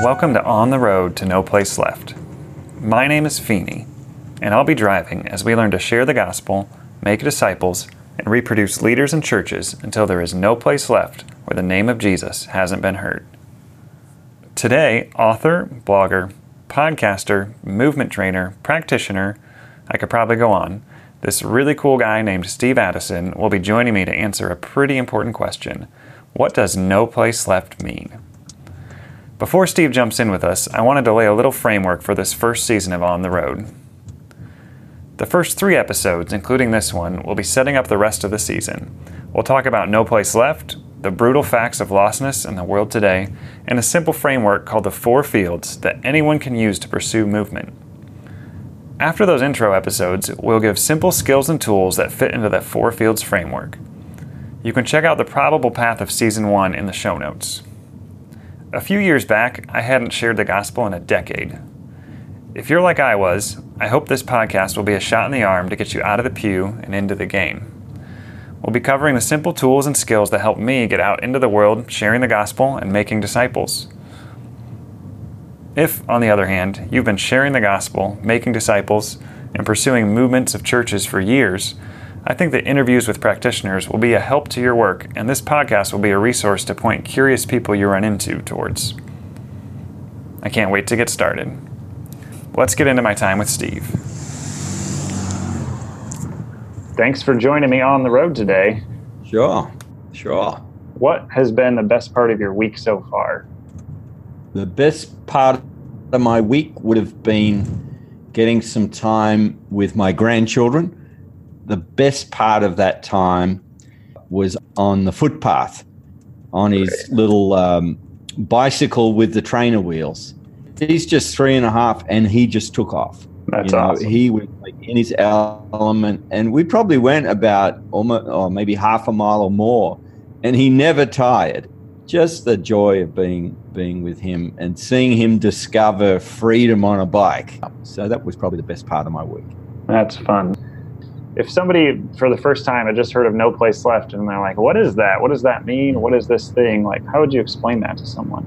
Welcome to On the Road to No Place Left. My name is Pheaney, and I'll be driving as we learn to share the gospel, make disciples, and reproduce leaders and churches until there is no place left where the name of Jesus hasn't been heard. Today, author, blogger, podcaster, movement trainer, practitioner, I could probably go on, this really cool guy named Steve Addison will be joining me to answer a pretty important question What does no place left mean? Before Steve jumps in with us, I wanted to lay a little framework for this first season of On the Road. The first three episodes, including this one, will be setting up the rest of the season. We'll talk about No Place Left, the brutal facts of lostness in the world today, and a simple framework called the Four Fields that anyone can use to pursue movement. After those intro episodes, we'll give simple skills and tools that fit into that Four Fields framework. You can check out the probable path of Season 1 in the show notes. A few years back, I hadn't shared the gospel in a decade. If you're like I was, I hope this podcast will be a shot in the arm to get you out of the pew and into the game. We'll be covering the simple tools and skills that help me get out into the world sharing the gospel and making disciples. If, on the other hand, you've been sharing the gospel, making disciples, and pursuing movements of churches for years, I think that interviews with practitioners will be a help to your work, and this podcast will be a resource to point curious people you run into towards. I can't wait to get started. Let's get into my time with Steve. Thanks for joining me on the road today. Sure, sure. What has been the best part of your week so far? The best part of my week would have been getting some time with my grandchildren. The best part of that time was on the footpath on his Great. little um, bicycle with the trainer wheels. He's just three and a half, and he just took off. That's you know, awesome. He was like in his element, and we probably went about almost, or maybe half a mile or more, and he never tired. Just the joy of being being with him and seeing him discover freedom on a bike. So that was probably the best part of my week. That's fun. If somebody for the first time had just heard of No Place Left and they're like, what is that? What does that mean? What is this thing? Like, how would you explain that to someone?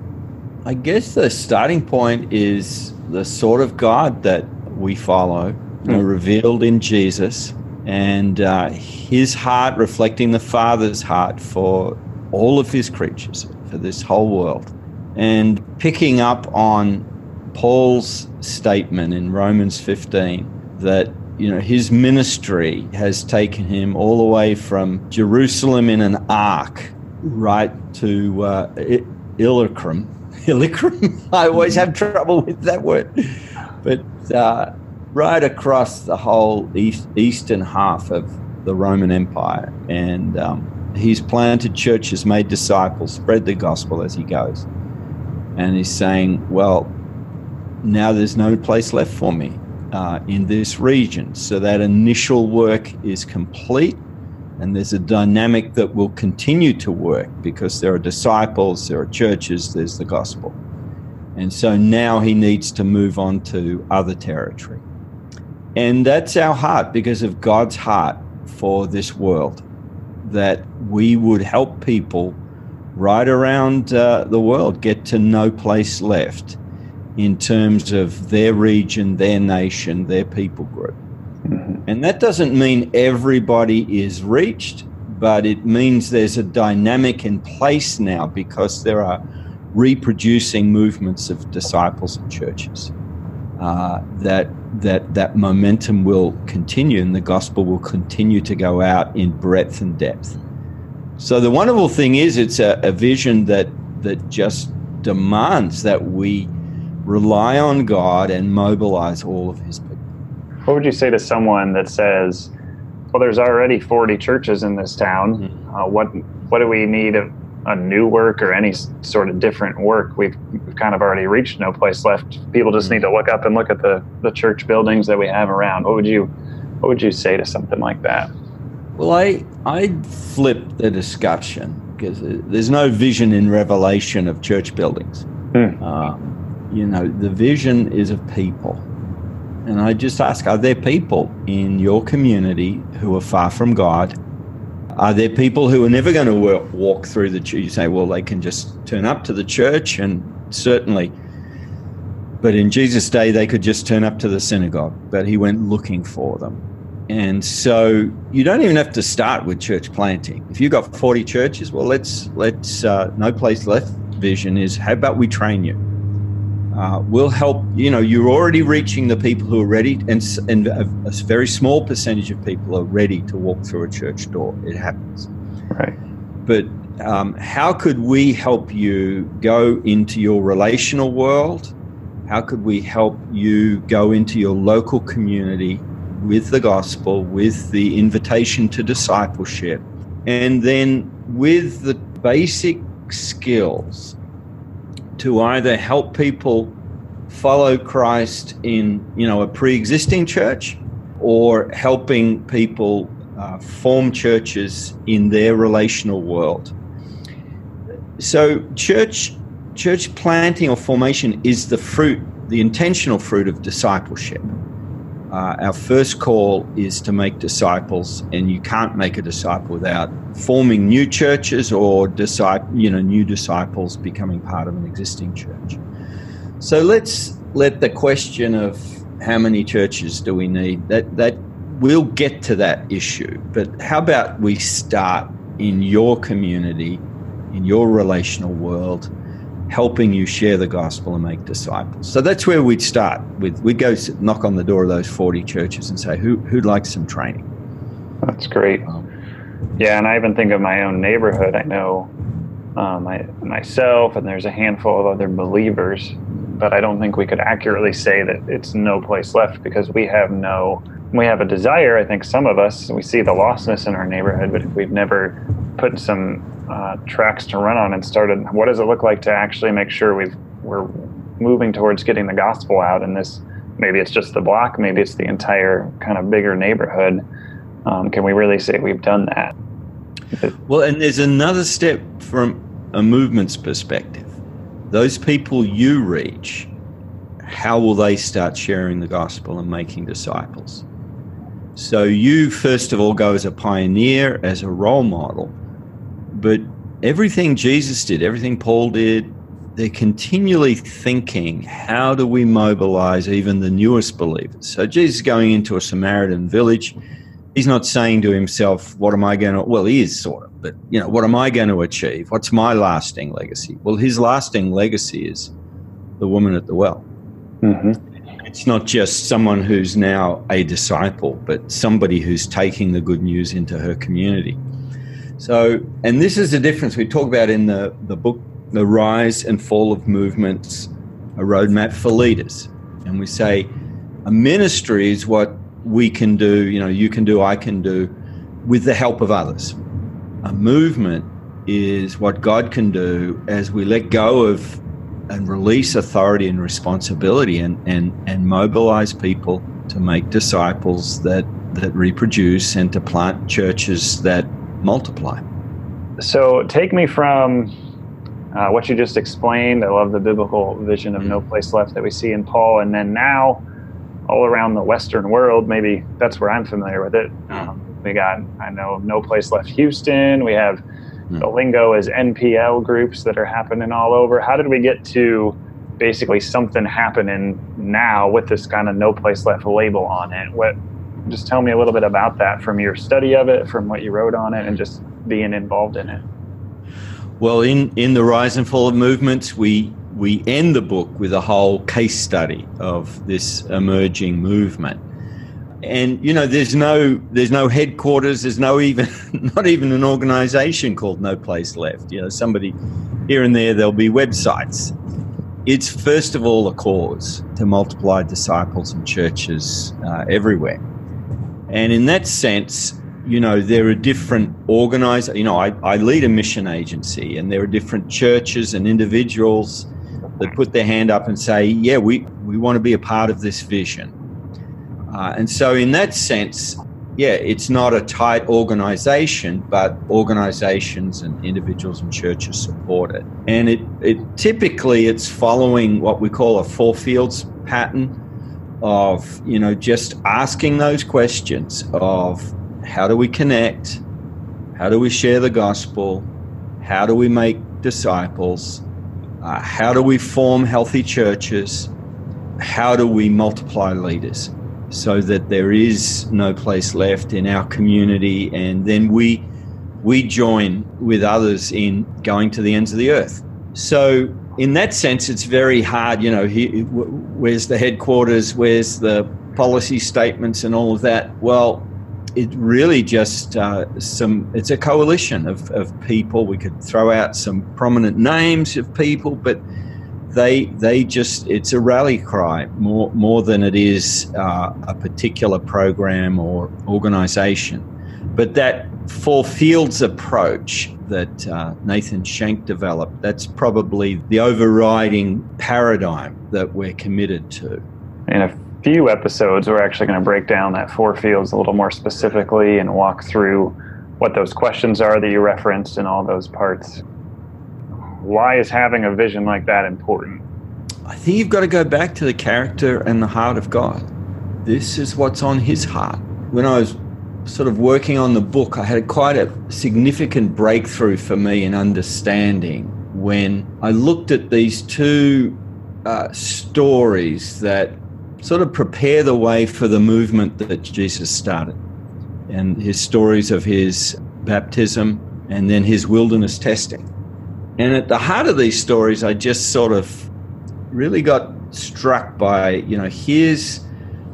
I guess the starting point is the sort of God that we follow, you know, Hmm. revealed in Jesus, and uh, His heart reflecting the Father's heart for all of His creatures, for this whole world, and picking up on Paul's statement in Romans 15 that you know his ministry has taken him all the way from Jerusalem in an ark right to uh, I- Illyricum. Illyricum. I always have trouble with that word, but uh, right across the whole east, eastern half of the Roman Empire, and um, he's planted churches, made disciples, spread the gospel as he goes, and he's saying, "Well, now there's no place left for me uh, in this region. So that initial work is complete, and there's a dynamic that will continue to work because there are disciples, there are churches, there's the gospel. And so now he needs to move on to other territory. And that's our heart because of God's heart for this world, that we would help people right around uh, the world get to no place left in terms of their region, their nation, their people group. And that doesn't mean everybody is reached, but it means there's a dynamic in place now because there are reproducing movements of disciples and churches. Uh, that that that momentum will continue and the gospel will continue to go out in breadth and depth. So the wonderful thing is, it's a, a vision that that just demands that we rely on God and mobilize all of His people. What would you say to someone that says, well, there's already 40 churches in this town. Uh, what, what do we need a, a new work or any sort of different work? We've, we've kind of already reached no place left. People just need to look up and look at the, the church buildings that we have around. What would you, what would you say to something like that? Well, I I'd flip the discussion because there's no vision in Revelation of church buildings. Hmm. Um, you know, the vision is of people, and I just ask: Are there people in your community who are far from God? Are there people who are never going to walk through the church? You say, well, they can just turn up to the church, and certainly But in Jesus' day, they could just turn up to the synagogue, but he went looking for them. And so you don't even have to start with church planting. If you've got 40 churches, well, let's, let's, uh, no place left vision is how about we train you? Uh, we'll help, you know, you're already reaching the people who are ready, and, and a, a very small percentage of people are ready to walk through a church door. It happens. Right. But um, how could we help you go into your relational world? How could we help you go into your local community with the gospel, with the invitation to discipleship, and then with the basic skills to either help people follow Christ in, you know, a pre-existing church or helping people uh, form churches in their relational world. So church church planting or formation is the fruit, the intentional fruit of discipleship. Uh, our first call is to make disciples, and you can't make a disciple without forming new churches or disciple, you know, new disciples becoming part of an existing church. So let's let the question of how many churches do we need that that we'll get to that issue. But how about we start in your community, in your relational world, helping you share the gospel and make disciples. So that's where we'd start with. We'd go knock on the door of those 40 churches and say, Who, who'd like some training? That's great. Um, yeah, and I even think of my own neighborhood. I know um, I, myself, and there's a handful of other believers, but I don't think we could accurately say that it's no place left because we have no, we have a desire. I think some of us, we see the lostness in our neighborhood, but if we've never put some uh, tracks to run on and started what does it look like to actually make sure we've we're moving towards getting the gospel out in this maybe it's just the block maybe it's the entire kind of bigger neighborhood. Um, can we really say we've done that? Well and there's another step from a movement's perspective. Those people you reach how will they start sharing the gospel and making disciples? So you first of all go as a pioneer as a role model but everything Jesus did, everything Paul did, they're continually thinking, how do we mobilize even the newest believers? So Jesus is going into a Samaritan village. He's not saying to himself, what am I going to, well, he is sort of, but, you know, what am I going to achieve? What's my lasting legacy? Well, his lasting legacy is the woman at the well. Mm-hmm. It's not just someone who's now a disciple, but somebody who's taking the good news into her community. So, and this is the difference we talk about in the, the book, The Rise and Fall of Movements, a roadmap for leaders. And we say a ministry is what we can do, you know, you can do, I can do, with the help of others. A movement is what God can do as we let go of and release authority and responsibility and, and, and mobilize people to make disciples that, that reproduce and to plant churches that multiply. So take me from uh, what you just explained. I love the biblical vision of mm-hmm. no place left that we see in Paul, and then now all around the Western world. Maybe that's where I'm familiar with it. Mm-hmm. Um, we got I know no place left Houston. We have mm-hmm. the lingo as NPL groups that are happening all over. How did we get to basically something happening now with this kind of no place left label on it? What just tell me a little bit about that from your study of it, from what you wrote on it, and just being involved in it. Well, in, in the rise and fall of movements, we we end the book with a whole case study of this emerging movement. And you know, there's no there's no headquarters, there's no even not even an organization called No Place Left. You know, somebody here and there there'll be websites. It's first of all a cause to multiply disciples and churches uh, everywhere. And in that sense, you know, there are different organized, you know, I, I lead a mission agency and there are different churches and individuals that put their hand up and say, yeah, we, we want to be a part of this vision. Uh, and so, in that sense, yeah, it's not a tight organization, but organizations and individuals and churches support it. And it, it typically it's following what we call a four fields pattern of you know just asking those questions of how do we connect? How do we share the gospel? How do we make disciples? Uh, how do we form healthy churches? How do we multiply leaders so that there is no place left in our community, and then we we join with others in going to the ends of the earth. So, in that sense, it's very hard. You know, he, where's the headquarters? Where's the policy statements and all of that? Well, it really just uh, some. It's a coalition of, of people. We could throw out some prominent names of people, but they they just it's a rally cry more more than it is uh, a particular program or organization. But that four fields approach that uh, Nathan Shank developed, that's probably the overriding paradigm that we're committed to. In a few episodes, we're actually going to break down that four fields a little more specifically and walk through what those questions are that you referenced and all those parts. Why is having a vision like that important? I think you've got to go back to the character and the heart of God. This is what's on his heart. When I was sort of working on the book, I had quite a significant breakthrough for me in understanding when I looked at these two uh, stories that sort of prepare the way for the movement that Jesus started. And his stories of his baptism and then his wilderness testing. And at the heart of these stories, I just sort of really got struck by, you know, here's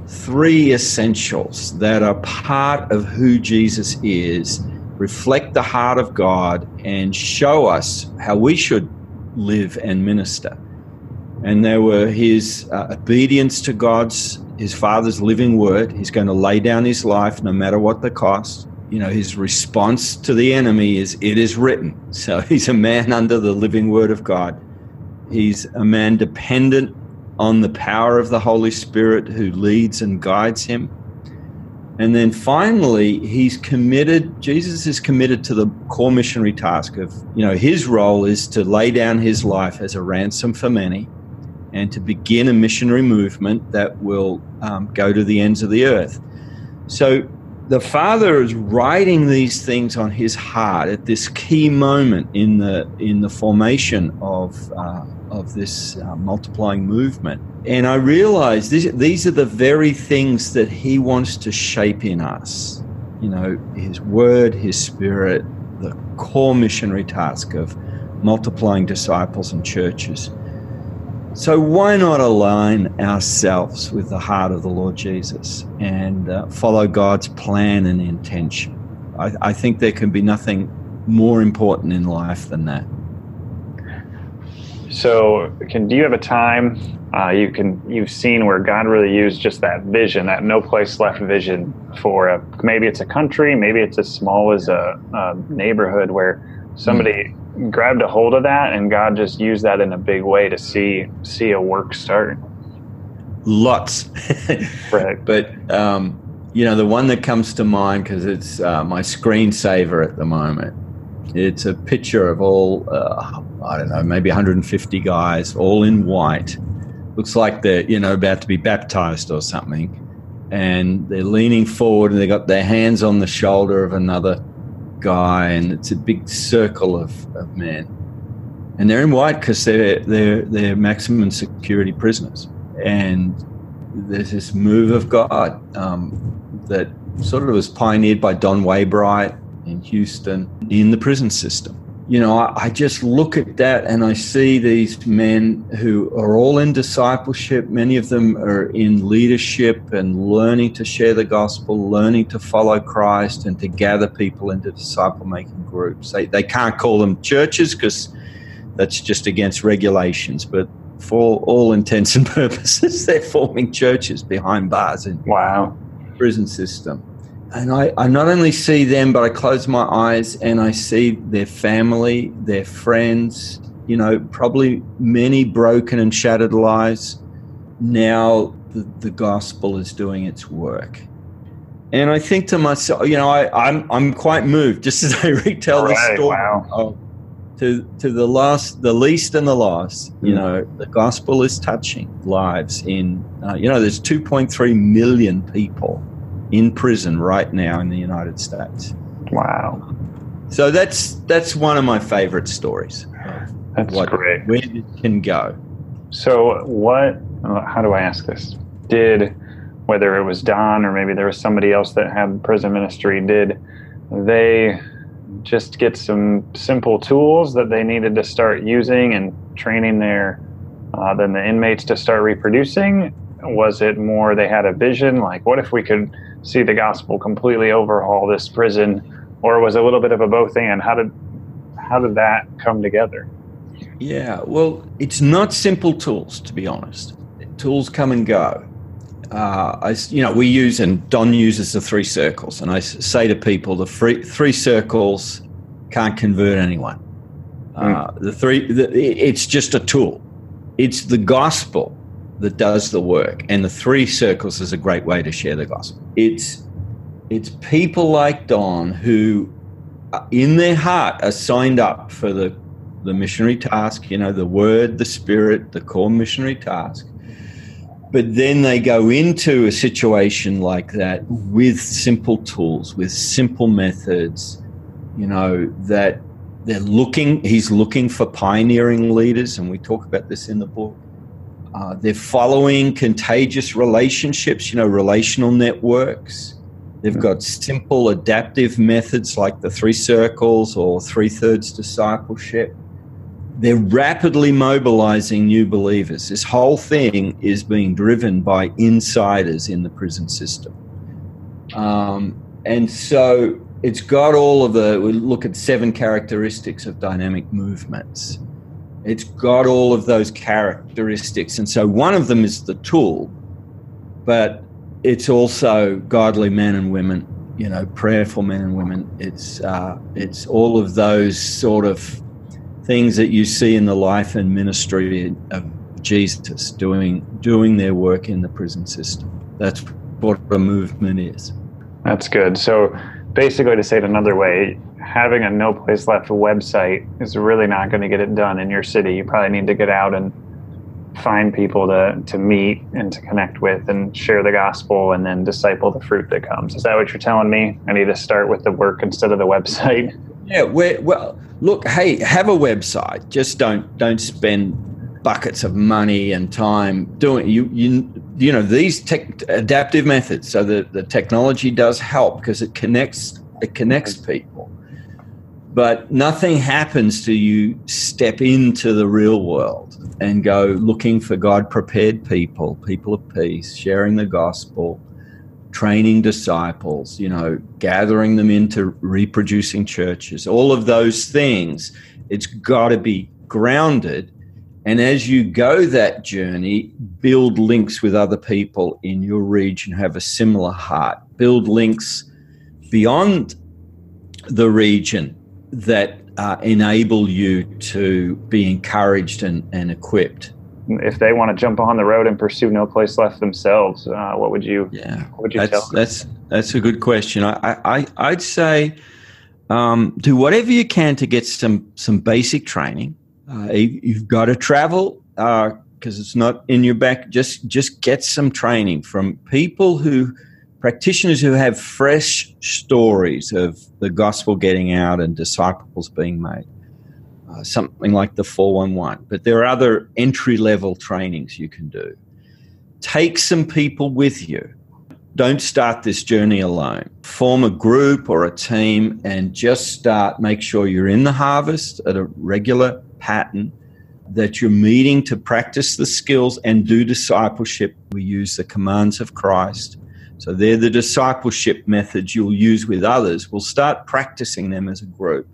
three essentials that are part of who Jesus is, reflect the heart of God, and show us how we should live and minister. And there were his uh, obedience to God's, his Father's living word. He's going to lay down his life no matter what the cost. You know, his response to the enemy is, It is written. So he's a man under the living word of God. He's a man dependent on the power of the Holy Spirit who leads and guides him. And then finally, he's committed, Jesus is committed to the core missionary task of, you know, his role is to lay down his life as a ransom for many and to begin a missionary movement that will um, go to the ends of the earth. So the Father is writing these things on his heart at this key moment in the, in the formation of. Uh, of this uh, multiplying movement. And I realized this, these are the very things that he wants to shape in us. You know, his word, his spirit, the core missionary task of multiplying disciples and churches. So, why not align ourselves with the heart of the Lord Jesus and uh, follow God's plan and intention? I, I think there can be nothing more important in life than that. So, can do you have a time uh, you can you've seen where God really used just that vision, that no place left vision for a, maybe it's a country, maybe it's as small as a, a neighborhood where somebody mm. Grabbed a hold of that and God just used that in a big way to see see a work start. Lots, right? But um, you know, the one that comes to mind because it's uh, my screensaver at the moment. It's a picture of all. Uh, I don't know, maybe 150 guys, all in white. Looks like they're, you know, about to be baptized or something. And they're leaning forward and they got their hands on the shoulder of another guy, and it's a big circle of, of men. And they're in white because they're, they're, they're maximum security prisoners. And there's this move of God um, that sort of was pioneered by Don Waybright in Houston in the prison system you know, I, I, just look at that and I see these men who are all in discipleship. Many of them are in leadership and learning to share the gospel, learning to follow Christ and to gather people into disciple making groups. They, they can't call them churches because that's just against regulations, but for all intents and purposes, they're forming churches behind bars in wow prison system and I, I not only see them, but I close my eyes and I see their family, their friends, you know, probably many broken and shattered lives. Now the, the gospel is doing its work. And I think to myself, you know, I, I'm, I'm quite moved just as I retell right, the story. Wow. Of, to, to the last, the least and the last, you mm. know, the gospel is touching lives in, uh, you know, there's 2.3 million people in prison right now in the United States. Wow. So that's that's one of my favorite stories. That's what, great. Where it can go. So what how do I ask this? Did whether it was Don or maybe there was somebody else that had prison ministry, did they just get some simple tools that they needed to start using and training their uh, then the inmates to start reproducing? Was it more they had a vision like, what if we could see the gospel completely overhaul this prison, or was it a little bit of a both and? How did how did that come together? Yeah, well, it's not simple tools to be honest. Tools come and go. Uh, I, you know, we use and Don uses the three circles, and I say to people, the free, three circles can't convert anyone. Uh, mm. The three, the, it's just a tool. It's the gospel that does the work, and the three circles is a great way to share the gospel. It's it's people like Don who, uh, in their heart, are signed up for the the missionary task. You know, the word, the spirit, the core missionary task but then they go into a situation like that with simple tools, with simple methods, you know, that they're looking, he's looking for pioneering leaders, and we talk about this in the book. Uh, they're following contagious relationships, you know, relational networks. They've got simple adaptive methods like the three circles or three thirds discipleship they're rapidly mobilizing new believers. This whole thing is being driven by insiders in the prison system. Um, and so it's got all of the, we look at seven characteristics of dynamic movements. It's got all of those characteristics. And so one of them is the tool, but it's also godly men and women, you know, prayerful men and women. It's, uh, it's all of those sort of things that you see in the life and ministry of Jesus doing doing their work in the prison system. That's what a movement is. That's good. So basically to say it another way, having a no place left website is really not going to get it done in your city. You probably need to get out and find people to, to meet and to connect with and share the gospel and then disciple the fruit that comes. Is that what you're telling me? I need to start with the work instead of the website. Yeah, well, look, hey, have a website. Just don't don't spend buckets of money and time doing you you you know these tech, adaptive methods. So the the technology does help because it connects it connects mm-hmm. people. But nothing happens till you step into the real world and go looking for God prepared people, people of peace, sharing the gospel, training disciples, you know, gathering them into reproducing churches, all of those things, it's got to be grounded. And as you go that journey, build links with other people in your region who have a similar heart. Build links beyond the region that uh, enable you to be encouraged and, and equipped if they want to jump on the road and pursue no place left themselves, uh, what would you? Yeah, what would you that's, tell? That's that's a good question. I, I I'd say um, do whatever you can to get some some basic training. Uh, you've got to travel because uh, it's not in your back. Just just get some training from people who practitioners who have fresh stories of the gospel getting out and disciples being made uh, something like the 411. But there are other entry level trainings you can do. Take some people with you. Don't start this journey alone. Form a group or a team and just start. Make sure you're in the harvest at a regular pattern, that you're meeting to practice the skills and do discipleship. We use the commands of Christ. So they're the discipleship methods you'll use with others. We'll start practicing them as a group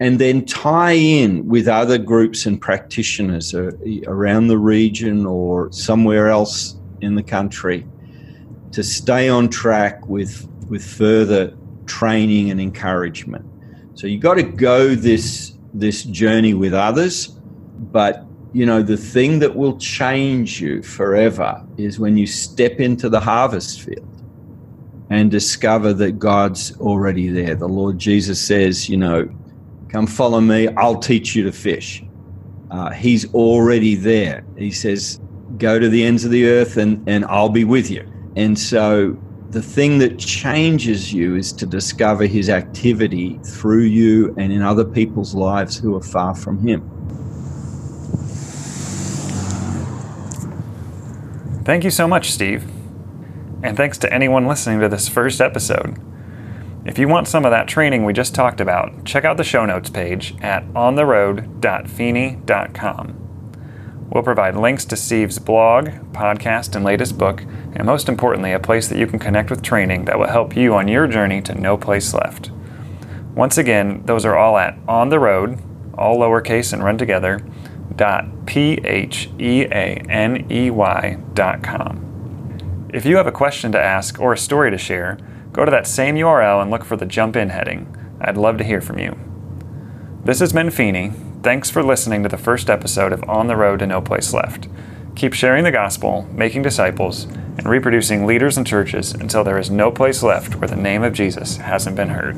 and then tie in with other groups and practitioners uh, around the region or somewhere else in the country to stay on track with with further training and encouragement. So you've got to go this this journey with others, but you know the thing that will change you forever is when you step into the harvest field and discover that God's already there. The Lord Jesus says, you know, Come follow me, I'll teach you to fish. Uh, he's already there. He says, Go to the ends of the earth and, and I'll be with you. And so the thing that changes you is to discover his activity through you and in other people's lives who are far from him. Thank you so much, Steve. And thanks to anyone listening to this first episode. If you want some of that training we just talked about, check out the show notes page at ontheroad.pheaney.com. We'll provide links to Steve's blog, podcast, and latest book, and most importantly, a place that you can connect with training that will help you on your journey to no place left. Once again, those are all at ontheroad, all lowercase and run together, dot p-h-e-a-n-e-y dot com. If you have a question to ask or a story to share, go to that same URL and look for the Jump In heading. I'd love to hear from you. This is Pheaney. Thanks for listening to the first episode of On the Road to No Place Left. Keep sharing the gospel, making disciples, and reproducing leaders and churches until there is no place left where the name of Jesus hasn't been heard.